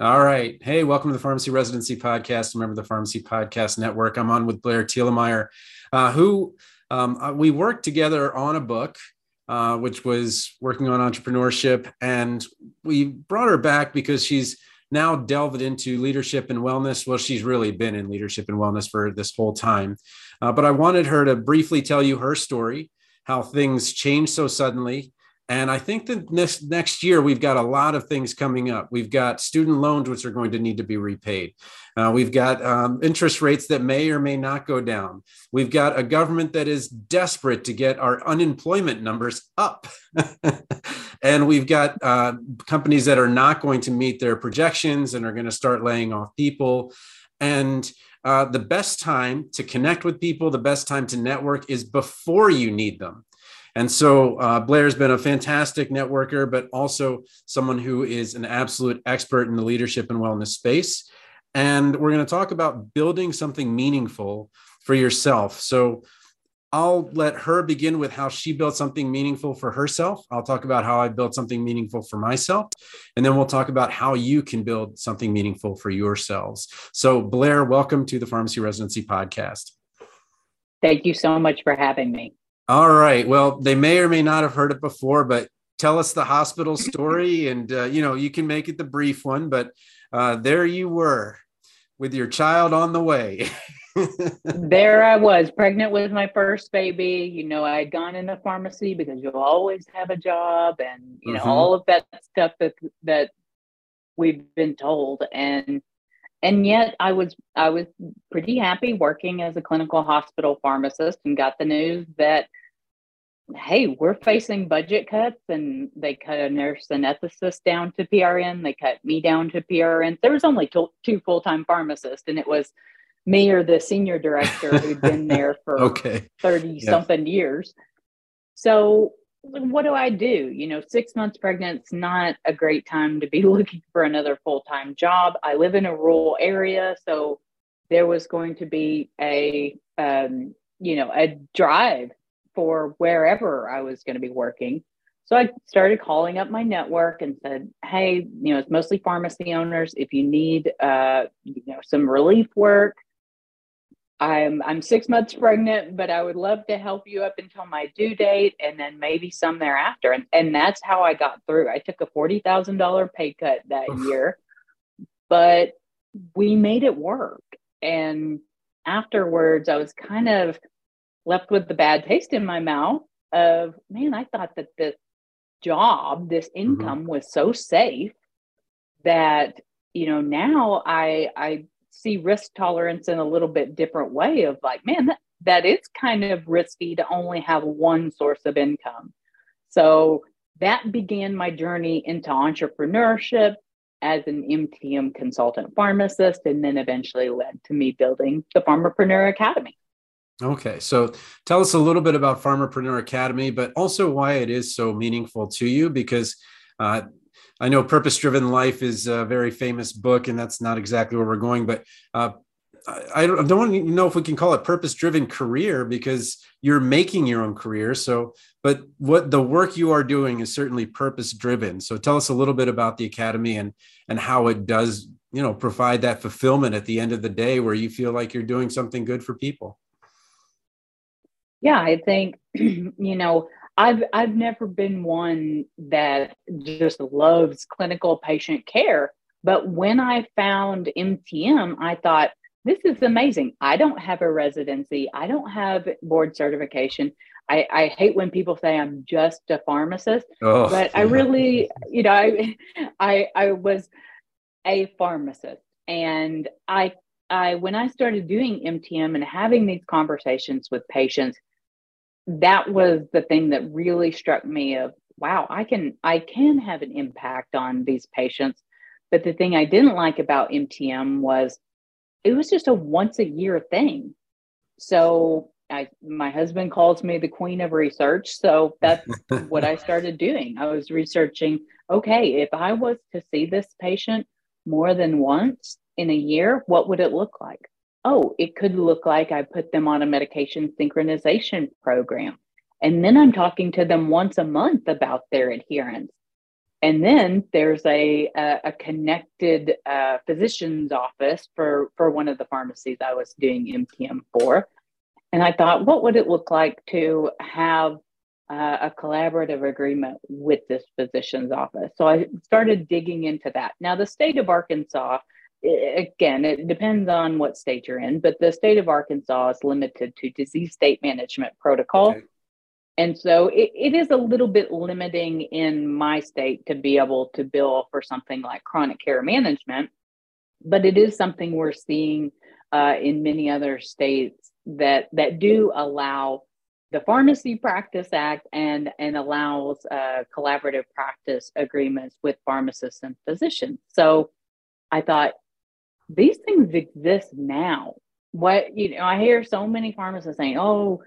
All right. Hey, welcome to the Pharmacy Residency Podcast. Remember the Pharmacy Podcast Network. I'm on with Blair Thielemier, uh, who um, uh, we worked together on a book, uh, which was working on entrepreneurship. And we brought her back because she's now delved into leadership and wellness. Well, she's really been in leadership and wellness for this whole time. Uh, but I wanted her to briefly tell you her story, how things changed so suddenly, and I think that this next year, we've got a lot of things coming up. We've got student loans, which are going to need to be repaid. Uh, we've got um, interest rates that may or may not go down. We've got a government that is desperate to get our unemployment numbers up. and we've got uh, companies that are not going to meet their projections and are going to start laying off people. And uh, the best time to connect with people, the best time to network is before you need them. And so uh, Blair's been a fantastic networker, but also someone who is an absolute expert in the leadership and wellness space. And we're going to talk about building something meaningful for yourself. So I'll let her begin with how she built something meaningful for herself. I'll talk about how I built something meaningful for myself. And then we'll talk about how you can build something meaningful for yourselves. So, Blair, welcome to the Pharmacy Residency Podcast. Thank you so much for having me. All right. Well, they may or may not have heard it before, but tell us the hospital story, and uh, you know you can make it the brief one. But uh, there you were with your child on the way. there I was, pregnant with my first baby. You know, I had gone in the pharmacy because you'll always have a job, and you know mm-hmm. all of that stuff that that we've been told. And and yet I was I was pretty happy working as a clinical hospital pharmacist, and got the news that hey, we're facing budget cuts, and they cut a nurse anesthetist down to PRN. They cut me down to PRN. There was only two, two full time pharmacists, and it was me or the senior director who'd been there for okay. 30 yeah. something years. So, what do I do? You know, six months pregnant is not a great time to be looking for another full time job. I live in a rural area, so there was going to be a um, you know a drive for wherever I was going to be working. So I started calling up my network and said, "Hey, you know, it's mostly pharmacy owners. If you need, uh, you know, some relief work, I'm I'm six months pregnant, but I would love to help you up until my due date, and then maybe some thereafter." And and that's how I got through. I took a forty thousand dollar pay cut that year, but we made it work. And afterwards, I was kind of left with the bad taste in my mouth of man i thought that this job this mm-hmm. income mm-hmm. was so safe that you know now i i see risk tolerance in a little bit different way of like man that, that is kind of risky to only have one source of income so that began my journey into entrepreneurship as an MTM consultant pharmacist, and then eventually led to me building the Pharmapreneur Academy. Okay, so tell us a little bit about Pharmapreneur Academy, but also why it is so meaningful to you. Because uh, I know Purpose Driven Life is a very famous book, and that's not exactly where we're going. But uh, I, don't, I don't even know if we can call it Purpose Driven Career because you're making your own career. So, but what the work you are doing is certainly purpose driven. So, tell us a little bit about the academy and and how it does, you know, provide that fulfillment at the end of the day where you feel like you're doing something good for people. Yeah, I think you know I've I've never been one that just loves clinical patient care, but when I found MTM, I thought this is amazing. I don't have a residency. I don't have board certification. I, I hate when people say I'm just a pharmacist, oh, but I really, you know, I, I I was a pharmacist, and I I when I started doing MTM and having these conversations with patients, that was the thing that really struck me of wow i can i can have an impact on these patients. But the thing i didn't like about mtm was it was just a once a year thing. So I, my husband calls me the queen of research. So that's what i started doing. I was researching okay if i was to see this patient more than once in a year what would it look like oh, it could look like I put them on a medication synchronization program. And then I'm talking to them once a month about their adherence. and then there's a a, a connected uh, physician's office for for one of the pharmacies I was doing MTM for, and I thought, what would it look like to have uh, a collaborative agreement with this physician's office? So I started digging into that. Now, the state of Arkansas, again, it depends on what state you're in, but the state of Arkansas is limited to disease state management protocol. Okay. And so it, it is a little bit limiting in my state to be able to bill for something like chronic care management, but it is something we're seeing uh, in many other states that that do allow the Pharmacy Practice Act and and allows uh, collaborative practice agreements with pharmacists and physicians. So I thought these things exist now. What you know, I hear so many pharmacists saying, "Oh,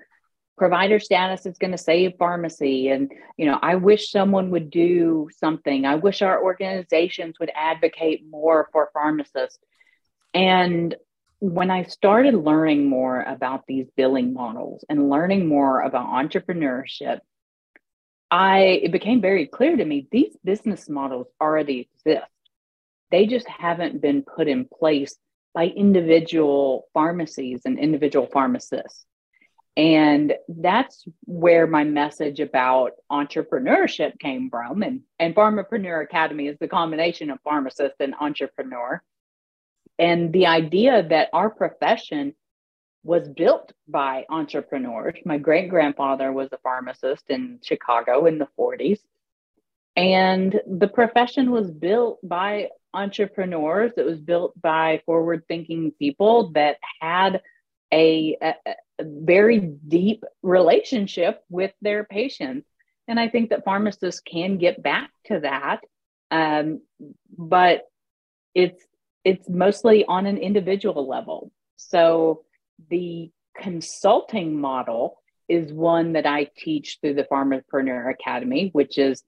provider status is going to save pharmacy and you know i wish someone would do something. I wish our organizations would advocate more for pharmacists. And when i started learning more about these billing models and learning more about entrepreneurship i it became very clear to me these business models already exist they just haven't been put in place by individual pharmacies and individual pharmacists and that's where my message about entrepreneurship came from. And, and Pharmapreneur Academy is the combination of pharmacist and entrepreneur. And the idea that our profession was built by entrepreneurs. My great grandfather was a pharmacist in Chicago in the 40s. And the profession was built by entrepreneurs, it was built by forward thinking people that had a, a, very deep relationship with their patients. And I think that pharmacists can get back to that. Um, but it's it's mostly on an individual level. So the consulting model is one that I teach through the Pharmapreneur Academy, which is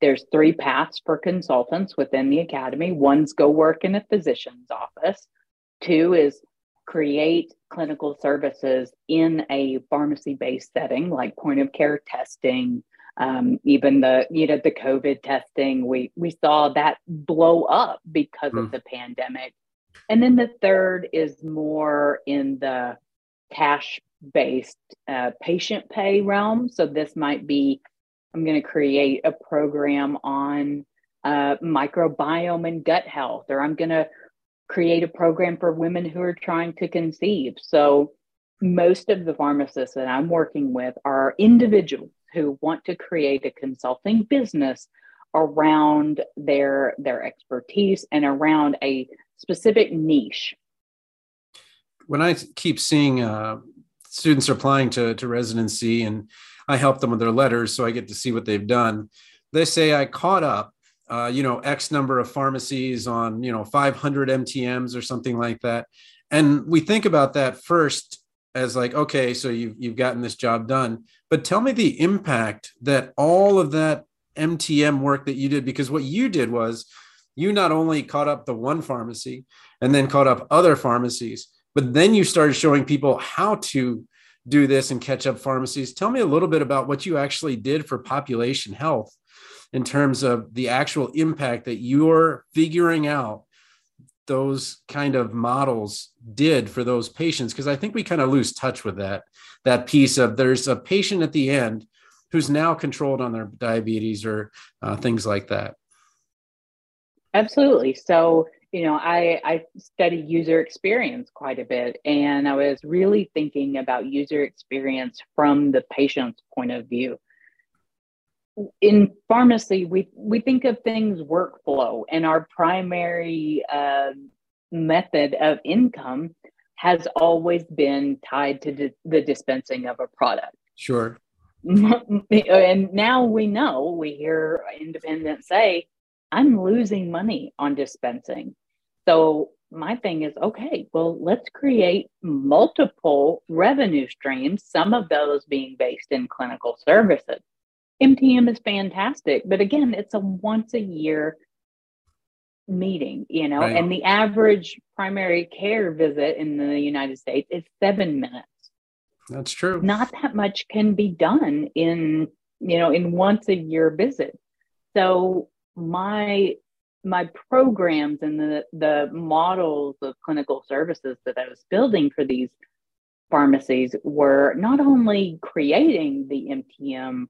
there's three paths for consultants within the academy. One's go work in a physician's office. Two is create clinical services in a pharmacy based setting like point of care testing um, even the you know the covid testing we we saw that blow up because mm. of hmm. the pandemic and then the third is more in the cash based uh, patient pay realm so this might be i'm going to create a program on uh, microbiome and gut health or i'm going to create a program for women who are trying to conceive. So, most of the pharmacists that I'm working with are individuals who want to create a consulting business around their their expertise and around a specific niche. When I keep seeing uh, students applying to, to residency and I help them with their letters, so I get to see what they've done. They say I caught up uh, you know, X number of pharmacies on, you know, 500 MTMs or something like that. And we think about that first as like, okay, so you've, you've gotten this job done, but tell me the impact that all of that MTM work that you did, because what you did was you not only caught up the one pharmacy and then caught up other pharmacies, but then you started showing people how to do this and catch up pharmacies. Tell me a little bit about what you actually did for population health in terms of the actual impact that you're figuring out those kind of models did for those patients. Because i think we kind of lose touch with that that piece of there's a patient at the end who's now controlled on their diabetes or uh, things like that. Absolutely. So you know i i study user experience quite a bit and i was really thinking about user experience from the patient's point of view in pharmacy, we we think of things workflow, and our primary uh, method of income has always been tied to di- the dispensing of a product. Sure. and now we know we hear independents say, "I'm losing money on dispensing." So my thing is okay well let's create multiple revenue streams some of those being based in clinical services MTM is fantastic, but again, it's a once a year meeting, you know, right. and the average primary care visit in the United States is seven minutes. That's true. Not that much can be done in, you know, in once a year visit. So my my programs and the the models of clinical services that I was building for these pharmacies were not only creating the MTM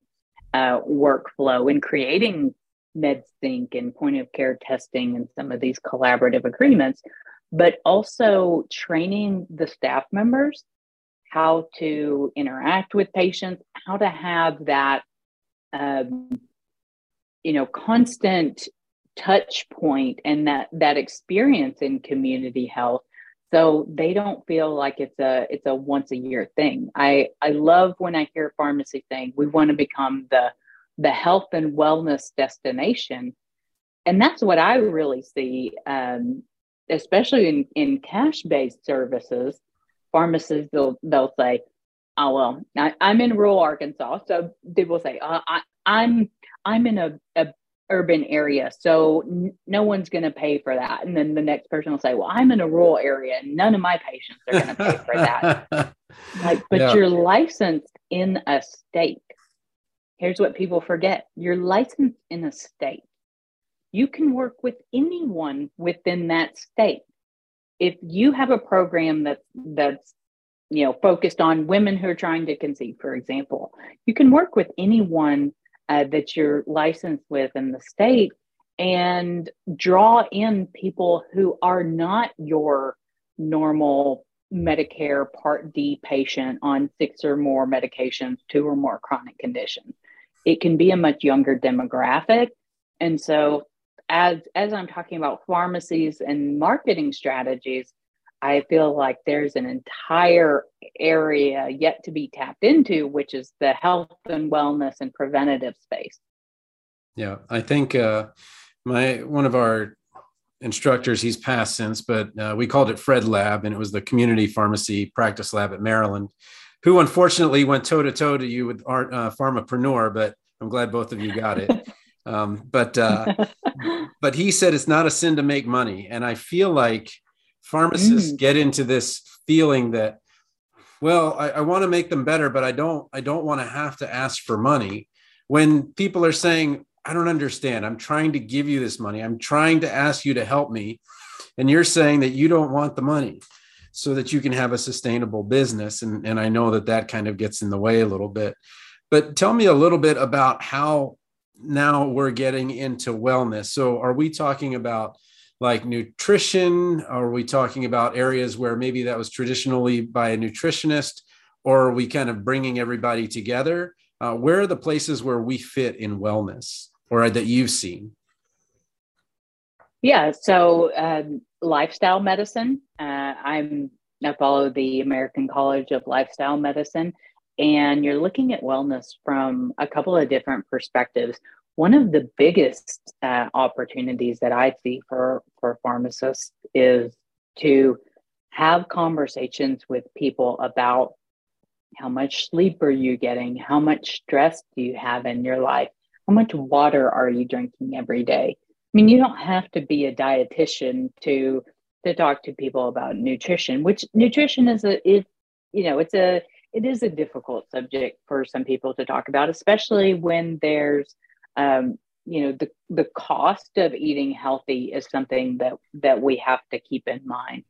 uh, workflow and creating MedSync and point of care testing and some of these collaborative agreements, but also training the staff members how to interact with patients, how to have that, um, you know, constant touch point and that that experience in community health. So they don't feel like it's a it's a once a year thing. I i love when i hear pharmacy saying we want to become the the health and wellness destination. And that's what i really see um, especially in in cash based services pharmacists they'll they'll say oh well I, am in rural arkansas so they will say uh, I, i'm i'm in a, a urban area. So n- no one's going to pay for that. And then the next person will say, well, I'm in a rural area and none of my patients are going to pay for that. like, but yeah. you're licensed in a state. Here's what people forget you're licensed in a state. You can work with anyone within that state. If you have a program that's that's you know focused on women who are trying to conceive, for example, you can work with anyone uh, that you're licensed with in the state and draw in people who are not your normal Medicare Part D patient on six or more medications, two or more chronic conditions. It can be a much younger demographic. And so as as I'm talking about pharmacies and marketing strategies, I feel like there's an entire area yet to be tapped into, which is the health and wellness and preventative space. Yeah, I think uh, my one of our instructors, he's passed since, but uh, we called it Fred Lab, and it was the community pharmacy practice lab at Maryland, who unfortunately went toe to toe to you with our uh, pharmapreneur, but I'm glad both of you got it. um, but uh, but he said it's not a sin to make money, and I feel like pharmacists mm. get into this feeling that well i, I want to make them better but i don't i don't want to have to ask for money when people are saying i don't understand. I'm trying to give you this money. I'm trying to ask you to help me and you're saying that you don't want the money so that you can have a sustainable business and, and i know that that kind of gets in the way a little bit. But tell me a little bit about how now we're getting into wellness. So are we talking about like nutrition? Are we talking about areas where maybe that was traditionally by a nutritionist? Or are we kind of bringing everybody together? Uh, where are the places where we fit in wellness or that you've seen? Yeah, so um, lifestyle medicine. Uh, I'm I follow the American College of Lifestyle Medicine, and you're looking at wellness from a couple of different perspectives one of the biggest uh, opportunities that I see for, for pharmacists is to have conversations with people about how much sleep are you getting? How much stress do you have in your life? How much water are you drinking every day? I mean, you don't have to be a dietitian to to talk to people about nutrition, which nutrition is a it, you know, it's a it is a difficult subject for some people to talk about, especially when there's um, you know the the cost of eating healthy is something that that we have to keep in mind.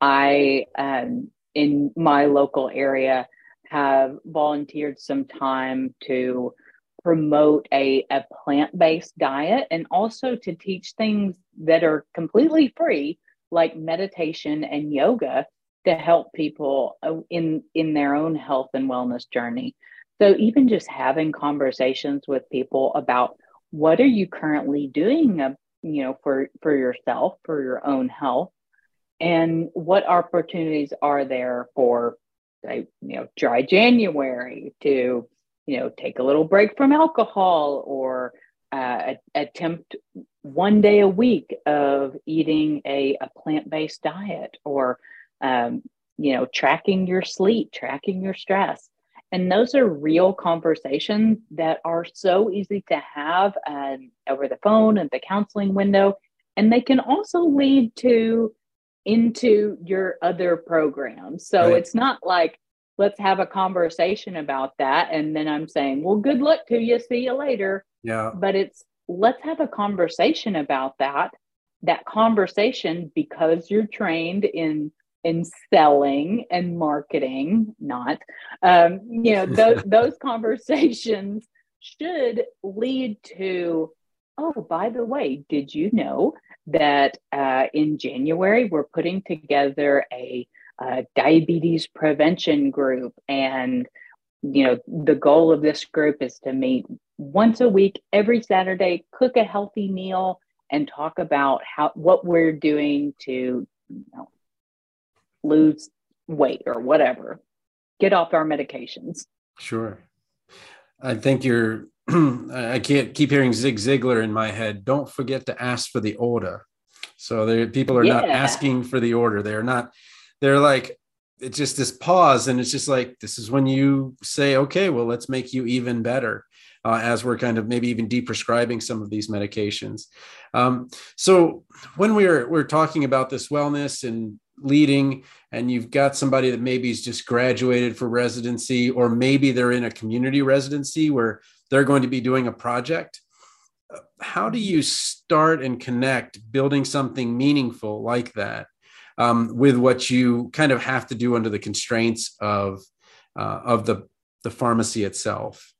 I um, in my local area have volunteered some time to promote a, a plant-based diet and also to teach things that are completely free like meditation and yoga to help people uh, in in their own health and wellness journey so even just having conversations with people about what are you currently doing, uh, you know, for for yourself, for your own health, and what opportunities are there for, say, you know, dry January to, you know, take a little break from alcohol or uh, attempt one day a week of eating a, a plant-based diet or um, you know tracking your sleep tracking your stress and those are real conversations that are so easy to have um, over the phone and the counseling window. And they can also lead to into your other programs. So right. it's not like, let's have a conversation about that. And then I'm saying, well, good luck to you. See you later. Yeah. But it's, let's have a conversation about that. That conversation, because you're trained in in selling and marketing, not, um, you know, those, those conversations should lead to, oh, by the way, did you know that uh, in January we're putting together a, a diabetes prevention group? And you know the goal of this group is to meet once a week every saturday cook a healthy meal and talk about how what we're doing to you know, lose weight or whatever get off our medications. Sure. I think you're i can't keep hearing zig ziglar in my head. Don't forget to ask for the order. So there people are yeah. not asking for the order. They're not they're like it's just this pause and it's just like this is when you say okay well let's make you even better uh, as we're kind of maybe even deprescribing some of these medications. Um, so when we're we're talking about this wellness and leading and you've got somebody that maybe is just graduated for residency or maybe they're in a community residency where they're going to be doing a project how do you start and connect building something meaningful like that um, with what you kind of have to do under the constraints of uh, of the the pharmacy itself?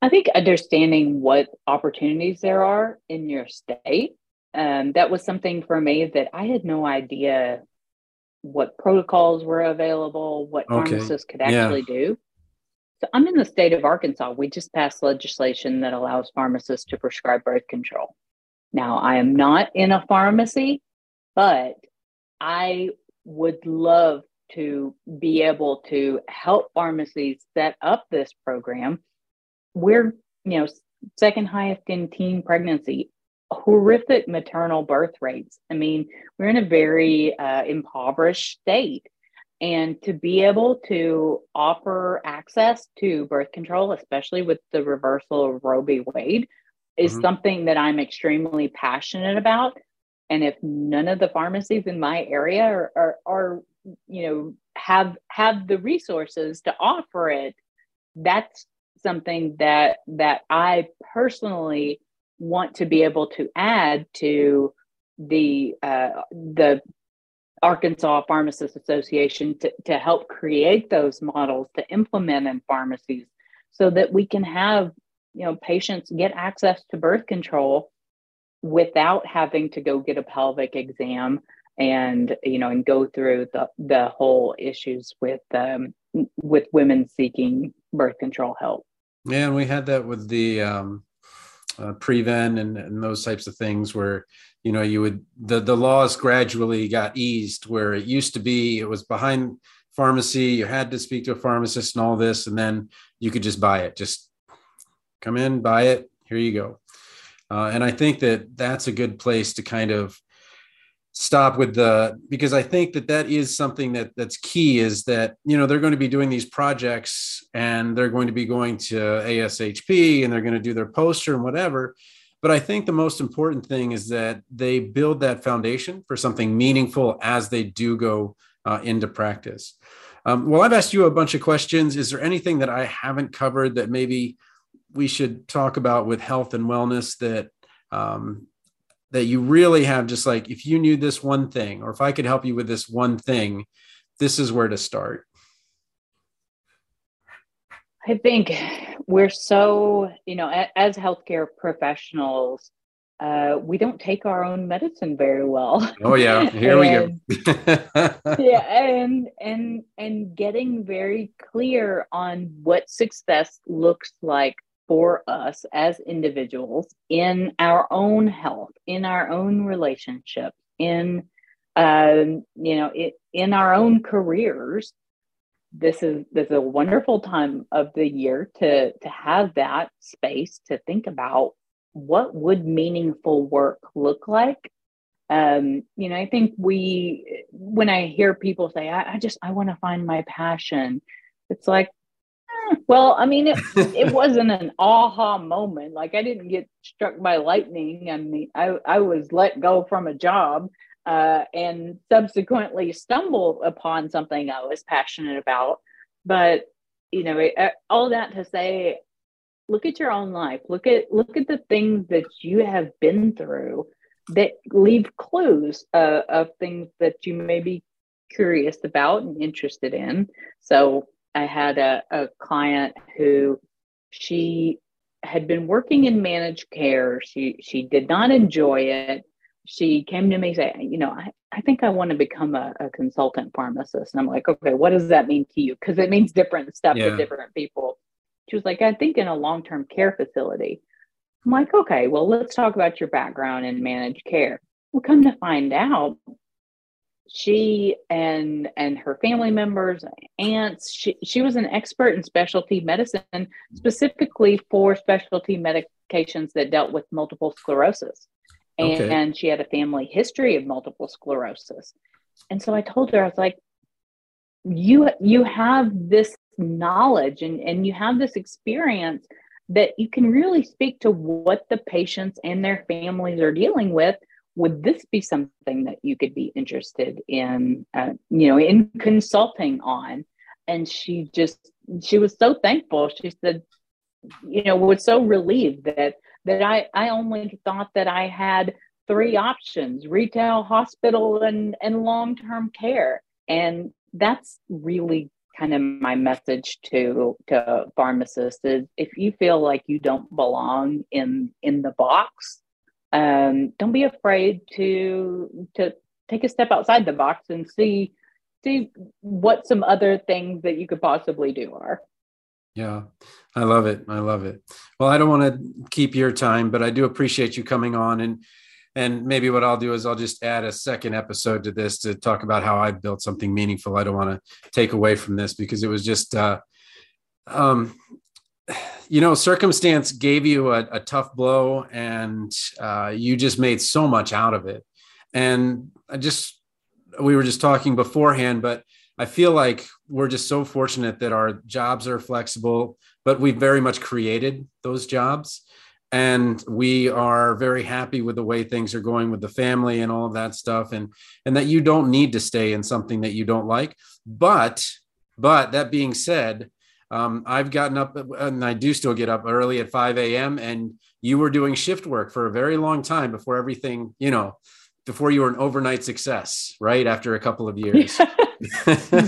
I think understanding what opportunities there are in your state um, that was something for me that i had no idea what protocols were available what okay. pharmacists could actually yeah. do so i'm in the state of arkansas we just passed legislation that allows pharmacists to prescribe birth control now, I am not in a pharmacy, but I would love to be able to help pharmacies set up this program. We're, you know, second highest in teen pregnancy, horrific maternal birth rates. I mean, we're in a very uh, impoverished state. And to be able to offer access to birth control, especially with the reversal of Roe v. Wade, is mm-hmm. something that I'm extremely passionate about. And if none of the pharmacies in my area are, are, are you know, have have the resources to offer it, that's something that that I personally want to be able to add to the uh, the Arkansas Pharmacists Association to, to help create those models to implement in pharmacies so that we can have you know patients get access to birth control without having to go get a pelvic exam and you know and go through the the whole issues with um, with women seeking birth control help. Yeah and we had that with the um uh, Preven and, and those types of things where you know you would the the laws gradually got eased where it used to be it was behind pharmacy you had to speak to a pharmacist and all this and then you could just buy it just come in, buy it. Here you go. Uh, and I think that that's a good place to kind of stop with the because I think that that is something that that's key is that you know they're going to be doing these projects and they're going to be going to ASHP and they're going to do their poster and whatever. But I think the most important thing is that they build that foundation for something meaningful as they do go uh, into practice. Um, well, I've asked you a bunch of questions. Is there anything that I haven't covered that maybe we should talk about with health and wellness that um, that you really have just like if you knew this one thing or if i could help you with this one thing this is where to start i think we're so you know as healthcare professionals uh, we don't take our own medicine very well. Oh yeah, here and, we go. yeah, and and and getting very clear on what success looks like for us as individuals in our own health, in our own relationships, in um, you know, it, in our own careers. This is this is a wonderful time of the year to to have that space to think about what would meaningful work look like. Um, you know, I think we when I hear people say, I, I just I want to find my passion, it's like well, I mean, it, it wasn't an aha moment. Like I didn't get struck by lightning. I mean, I, I was let go from a job uh, and subsequently stumbled upon something I was passionate about. But, you know, it, all that to say, look at your own life. Look at look at the things that you have been through that leave clues uh, of things that you may be curious about and interested in. So I had a, a client who she had been working in managed care. She she did not enjoy it. She came to me and said, you know, I, I think I want to become a, a consultant pharmacist. And I'm like, okay, what does that mean to you? Because it means different stuff yeah. to different people. She was like, I think in a long-term care facility. I'm like, okay, well, let's talk about your background in managed care. Well, come to find out, she and and her family members aunts she, she was an expert in specialty medicine specifically for specialty medications that dealt with multiple sclerosis okay. and she had a family history of multiple sclerosis and so i told her i was like you you have this knowledge and and you have this experience that you can really speak to what the patients and their families are dealing with would this be something that you could be interested in uh, you know in consulting on? And she just she was so thankful. She said you know was so relieved that that i i only thought that i had three options retail hospital and and long-term care. And that's really kind of my message to to pharmacists is if you feel like you don't belong in in the box um, don't be afraid to to take a step outside the box and see see what some other things that you could possibly do are. Yeah i love it. I love it. Well i don't want to keep your time but i do appreciate you coming on and and maybe what i'll do is i'll just add a second episode to this to talk about how i built something meaningful i don't want to take away from this because it was just uh um you know, circumstance gave you a, a tough blow and uh, you just made so much out of it. And I just, we were just talking beforehand, but I feel like we're just so fortunate that our jobs are flexible, but we've very much created those jobs. And we are very happy with the way things are going with the family and all of that stuff. And, and that you don't need to stay in something that you don't like. But, but that being said, um, I've gotten up and I do still get up early at 5 a.m. And you were doing shift work for a very long time before everything, you know, before you were an overnight success, right? After a couple of years.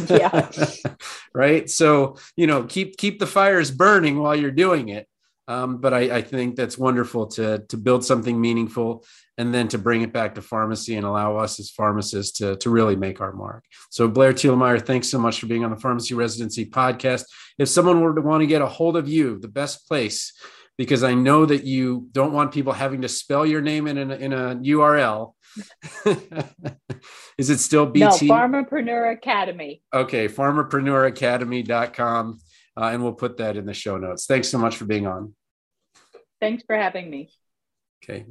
yeah. right. So, you know, keep keep the fires burning while you're doing it. Um, but I, I, think that's wonderful to to build something meaningful and then to bring it back to pharmacy and allow us as pharmacists to, to really make our mark. So Blair Thielemier, thanks so much for being on the Pharmacy Residency podcast. If someone were to want to get a hold of you, the best place, because I know that you don't want people having to spell your name in, in a URL. Is it still BT? No, Pharmapreneur Academy. Okay, pharmapreneuracademy.com. Uh, and we'll put that in the show notes. Thanks so much for being on. Thanks for having me. Okay.